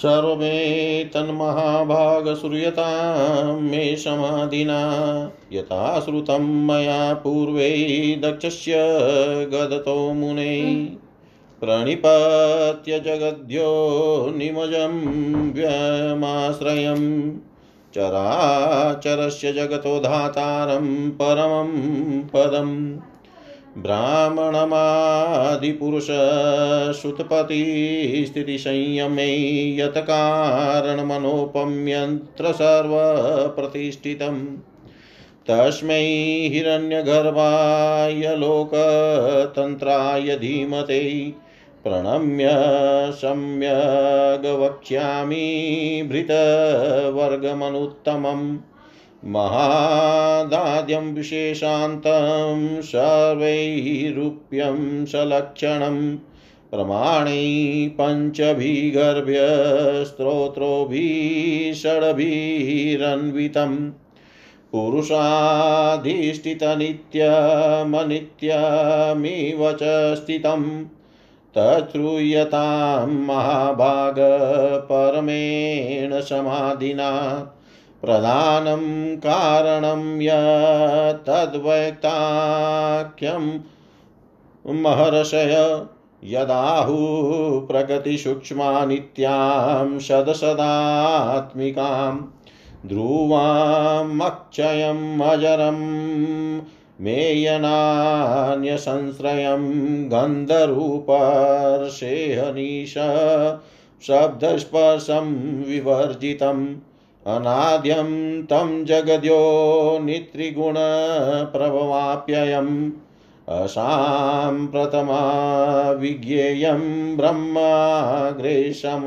सर्वे तन्महाभागसूर्यतां मे समाधिना यथा श्रुतं मया पूर्वे दक्षस्य गदतो मुने। प्रणिपत्य जगद्यो निमजं व्यमाश्रयम् चराचरस्य जगतो धातारं परमं पदम्। ब्राह्मणमादिपुरुषसुतपतिस्थितिसंयमे यत्कारणमनोपम्यन्त्र सर्वप्रतिष्ठितम् तस्मै हिरण्यगर्भाय लोकतन्त्राय धीमते प्रणम्य सम्यग् भृतवर्गमनुत्तमम्। महादाद्यं विशेषान्तं सर्वैरूप्यं सलक्षणं प्रमाणै पञ्चभिगर्भ्यस्त्रोत्रोभिषड्भिरन्वितं पुरुषाधिष्ठितनित्यमनित्यमिव च स्थितं तच्छ्रूयतां महाभागपरमेण समाधिना प्रधानं कारणं यत्तद्वैक्ताख्यं महर्षय यदाहुः प्रगतिसूक्ष्मा नित्यां सदसदात्मिकां ध्रुवामक्षयम् अजरं मेयनान्यसंश्रयं गन्धरूपर्षेहनीश शब्दस्पर्शं विवर्जितम् अनाद्यं तं जगद्यो नित्रिगुणप्रभवाप्ययम्। असाम्प्रतमा विज्ञेयं ब्रह्माग्रेशं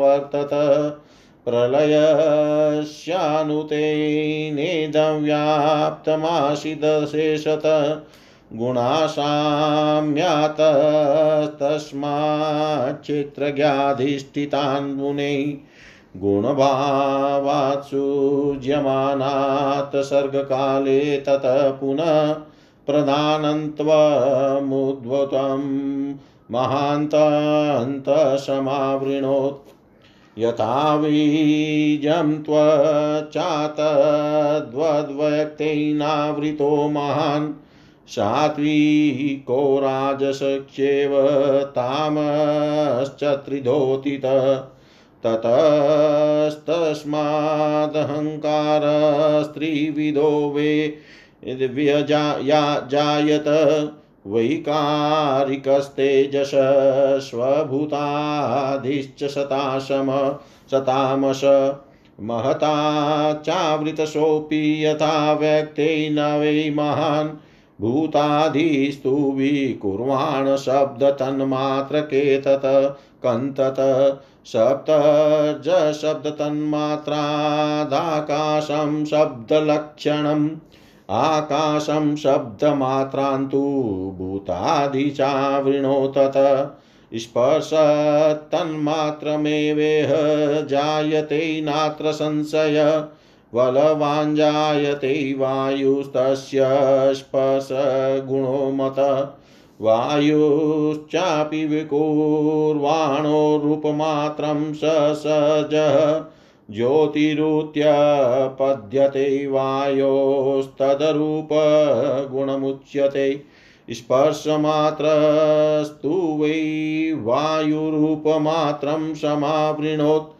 प्रलयस्यानुतेनेदव्याप्तमाशिदशेषत गुणासाम्यातस्तस्माच्चित्रज्ञाधिष्ठितान् मुनैः। गुणभावात्सुज्यमानात् सर्गकाले ततः पुनः प्रधानन्त्वमुद्भुतं महान्तन्तसमावृणोत्। यथा बीजं त्वचातद्वद्वयक्तैनावृतो महान्। सात्विको राजसख्येव तामश्चत्रिधोतितः ततस्तस्मादहङ्कारस्त्रिविधो वे व्यजायत वैकारिकस्तेजस स्वभूतादिश्च शताशम शतामश महता चावृतसोऽपि यथा व्यक्ते न वै महान् भूतादिस्तु विकुर्वाण शब्दतन्मात्रकेतत कन्तत। सप्तज शब्दतन्मात्रादाकाशं शब्दलक्षणम् आकाशं शब्दमात्रान्तु भूतादिचावृणोतत स्पर्शतन्मात्रमेवेह जायते नात्र संशय। बलवाञ्जायते वायुस्तस्य स्पर्शगुणो मत वायुश्चापि विकुर्वाणो रूपमात्रं स सजः ज्योतिरुत्यपद्यते वायोस्तदरूपगुणमुच्यते। स्पर्शमात्रस्तु वै वायुरूपमात्रं समावृणोत्।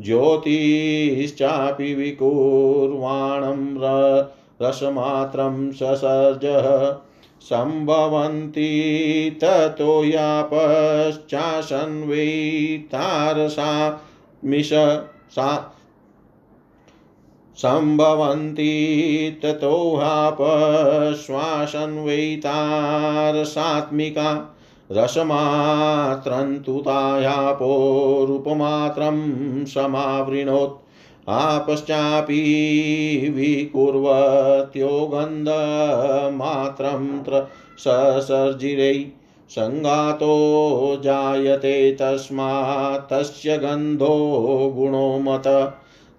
ज्योतिश्चापि विकुर्वाणं रसमात्रं ससर्जः सम्भवन्ति ततो यापश्चाशन् तारसा मिष सा सम्भवन्ति ततोहापश्वासन्वैतारसात्मिका रसमात्रन्तु तायापो रूपमात्रं समावृणोत्। आपश्चापि विकुर्वत्यो गन्धमात्रं ससर्जिरै सङ्गातो जायते तस्मात् तस्य गन्धो गुणो मत।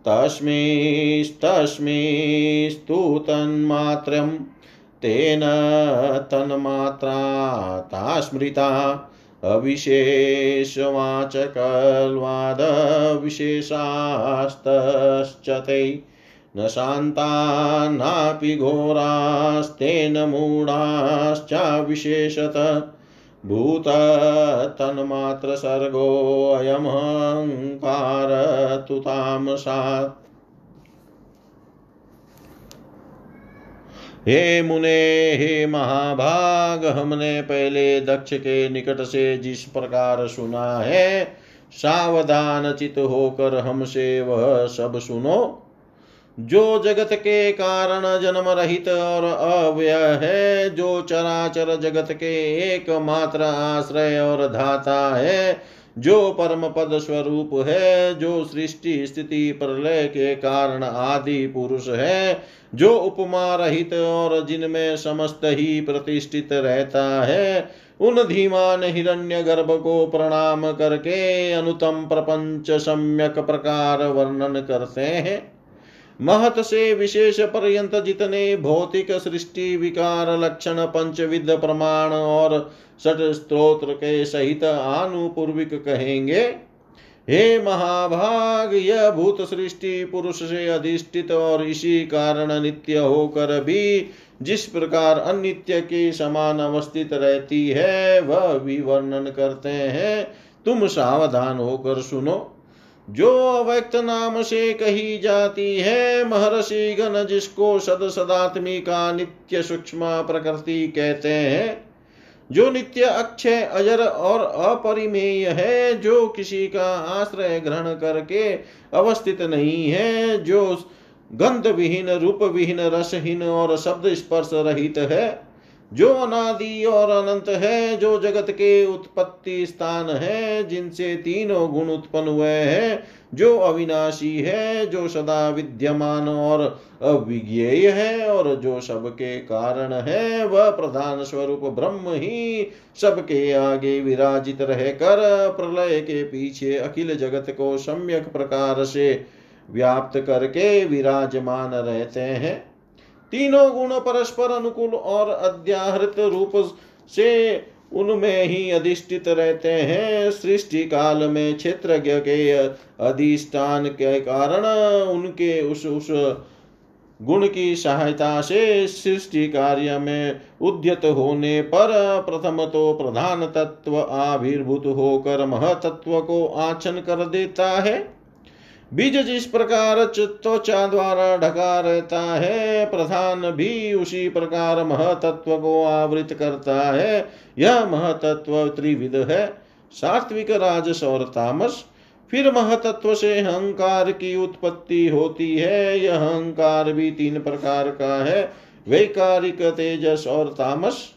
तस्मिस्तस्मिस्तु तन्मात्रं तेन तन्मात्रा ता स्मृता अविशेषवाचकल्वादविशेषास्तश्च ते। न शान्ता नापि घोरास्तेन मूढाश्चाविशेषत। भूततन्मात्रसर्गोऽयमहङ्कार तु तामसात् हे मुने, हे महाभाग, हमने पहले दक्ष के निकट से जिस प्रकार सुना है, सावधान चित होकर हमसे वह सब सुनो। जो जगत के कारण जन्म रहित और अव्यय है, जो चराचर जगत के एकमात्र आश्रय और धाता है जो परम पद स्वरूप है, जो सृष्टि स्थिति प्रलय के कारण आदि पुरुष है, जो उपमा रहित और जिनमें समस्त ही प्रतिष्ठित रहता है, उन धीमान हिरण्य गर्भ को प्रणाम करके अनुतम प्रपंच सम्यक प्रकार वर्णन करते हैं। महत से विशेष पर्यंत जितने भौतिक सृष्टि विकार लक्षण पंचविध प्रमाण और षट स्त्रोत्र के सहित आनुपूर्विक कहेंगे, हे महाभाग यह भूत सृष्टि पुरुष से अधिष्ठित और इसी कारण नित्य होकर भी जिस प्रकार अनित्य के समान अवस्थित रहती है, वह भी वर्णन करते हैं। तुम सावधान होकर सुनो। जो अव्यक्त नाम से कही जाती है, महर्षि गण जिसको सद सदात्मिका नित्य सूक्ष्म प्रकृति कहते हैं, जो नित्य अक्षय, अजर और अपरिमेय है, जो किसी का आश्रय ग्रहण करके अवस्थित नहीं है, जो गंध विहीन रूप विहीन रसहीन और शब्द स्पर्श रहित है। जो अनादि और अनंत है, जो जगत के उत्पत्ति स्थान है, जिनसे तीनों गुण उत्पन्न हुए हैं, जो अविनाशी है, जो सदा विद्यमान और अविज्ञेय है, और जो सबके कारण है, वह प्रधान स्वरूप ब्रह्म ही सबके आगे विराजित रहकर प्रलय के पीछे अखिल जगत को सम्यक प्रकार से व्याप्त करके विराजमान रहते हैं। तीनों गुण परस्पर अनुकूल और अध्याहृत रूप से उनमें ही अधिष्ठित रहते हैं। सृष्टि काल में क्षेत्रज्ञ के अधिष्ठान के कारण उनके उस उस गुण की सहायता से सृष्टि कार्य में उद्यत होने पर प्रथम तो प्रधान तत्व आविर्भूत होकर महतत्व को आचन कर देता है। बीज जिस प्रकार त्वचा द्वारा ढका रहता है, प्रधान भी उसी प्रकार महतत्व को आवृत करता है। यह महतत्व त्रिविध है, सात्विक, राजस और तामस। फिर महतत्व से अहंकार की उत्पत्ति होती है, यह अहंकार भी तीन प्रकार का है, वैकारिक, तेजस और तामस।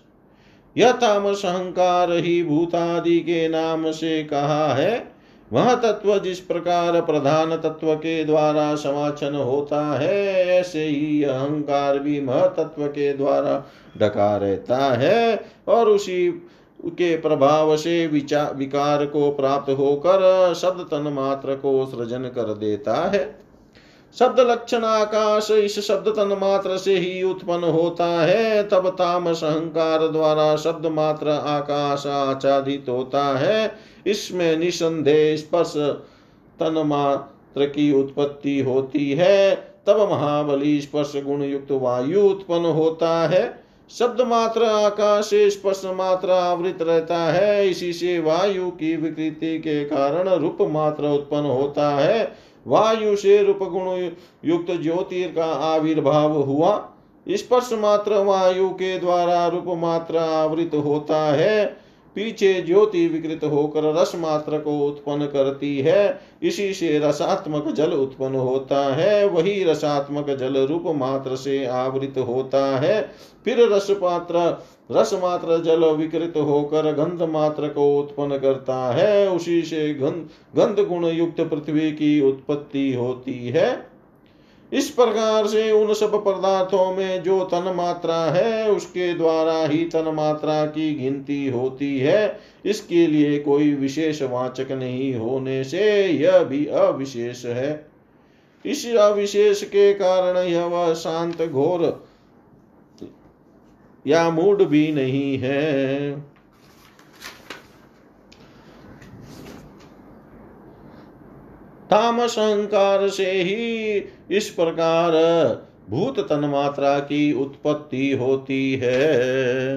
यह तामस अहंकार ही भूतादि के नाम से कहा है। वह तत्व जिस प्रकार प्रधान तत्व के द्वारा समाचन होता है, ऐसे ही अहंकार भी महतत्व के द्वारा ढका रहता है और उसी के प्रभाव से विचार विकार को प्राप्त होकर शब्द तन मात्र को सृजन कर देता है। शब्द लक्षण आकाश इस शब्द तन मात्र से ही उत्पन्न होता है। तब तामस अहंकार द्वारा शब्द मात्र आकाश आच्छादित होता है। इसमें निसंदेह स्पर्श तन मात्र की उत्पत्ति होती है। तब महाबली स्पर्श गुण युक्त वायु उत्पन्न होता है। शब्द मात्र आकाश स्पर्श मात्र आवृत रहता है। इसी से वायु की विकृति के कारण रूप मात्र उत्पन्न होता है। वायु से रूप गुण युक्त ज्योतिर का आविर्भाव हुआ। स्पर्श मात्र वायु के द्वारा रूप मात्र आवृत होता है। पीछे ज्योति विकृत होकर रस मात्र को उत्पन्न करती है, इसी से रसात्मक जल उत्पन्न होता है, वही रसात्मक जल रूप मात्र से आवृत होता है। फिर रस पात्र, रस मात्र जल विकृत होकर गंध मात्र को उत्पन्न करता है, उसी से गंध गंध गुण युक्त पृथ्वी की उत्पत्ति होती है। इस प्रकार से उन सब पदार्थों में जो तन मात्रा है, उसके द्वारा ही तन मात्रा की गिनती होती है। इसके लिए कोई विशेष वाचक नहीं होने से यह भी अविशेष है। इस अविशेष के कारण यह वह शांत घोर या मूड भी नहीं है। तामस अहंकार से ही इस प्रकार भूत तन्मात्रा की उत्पत्ति होती है।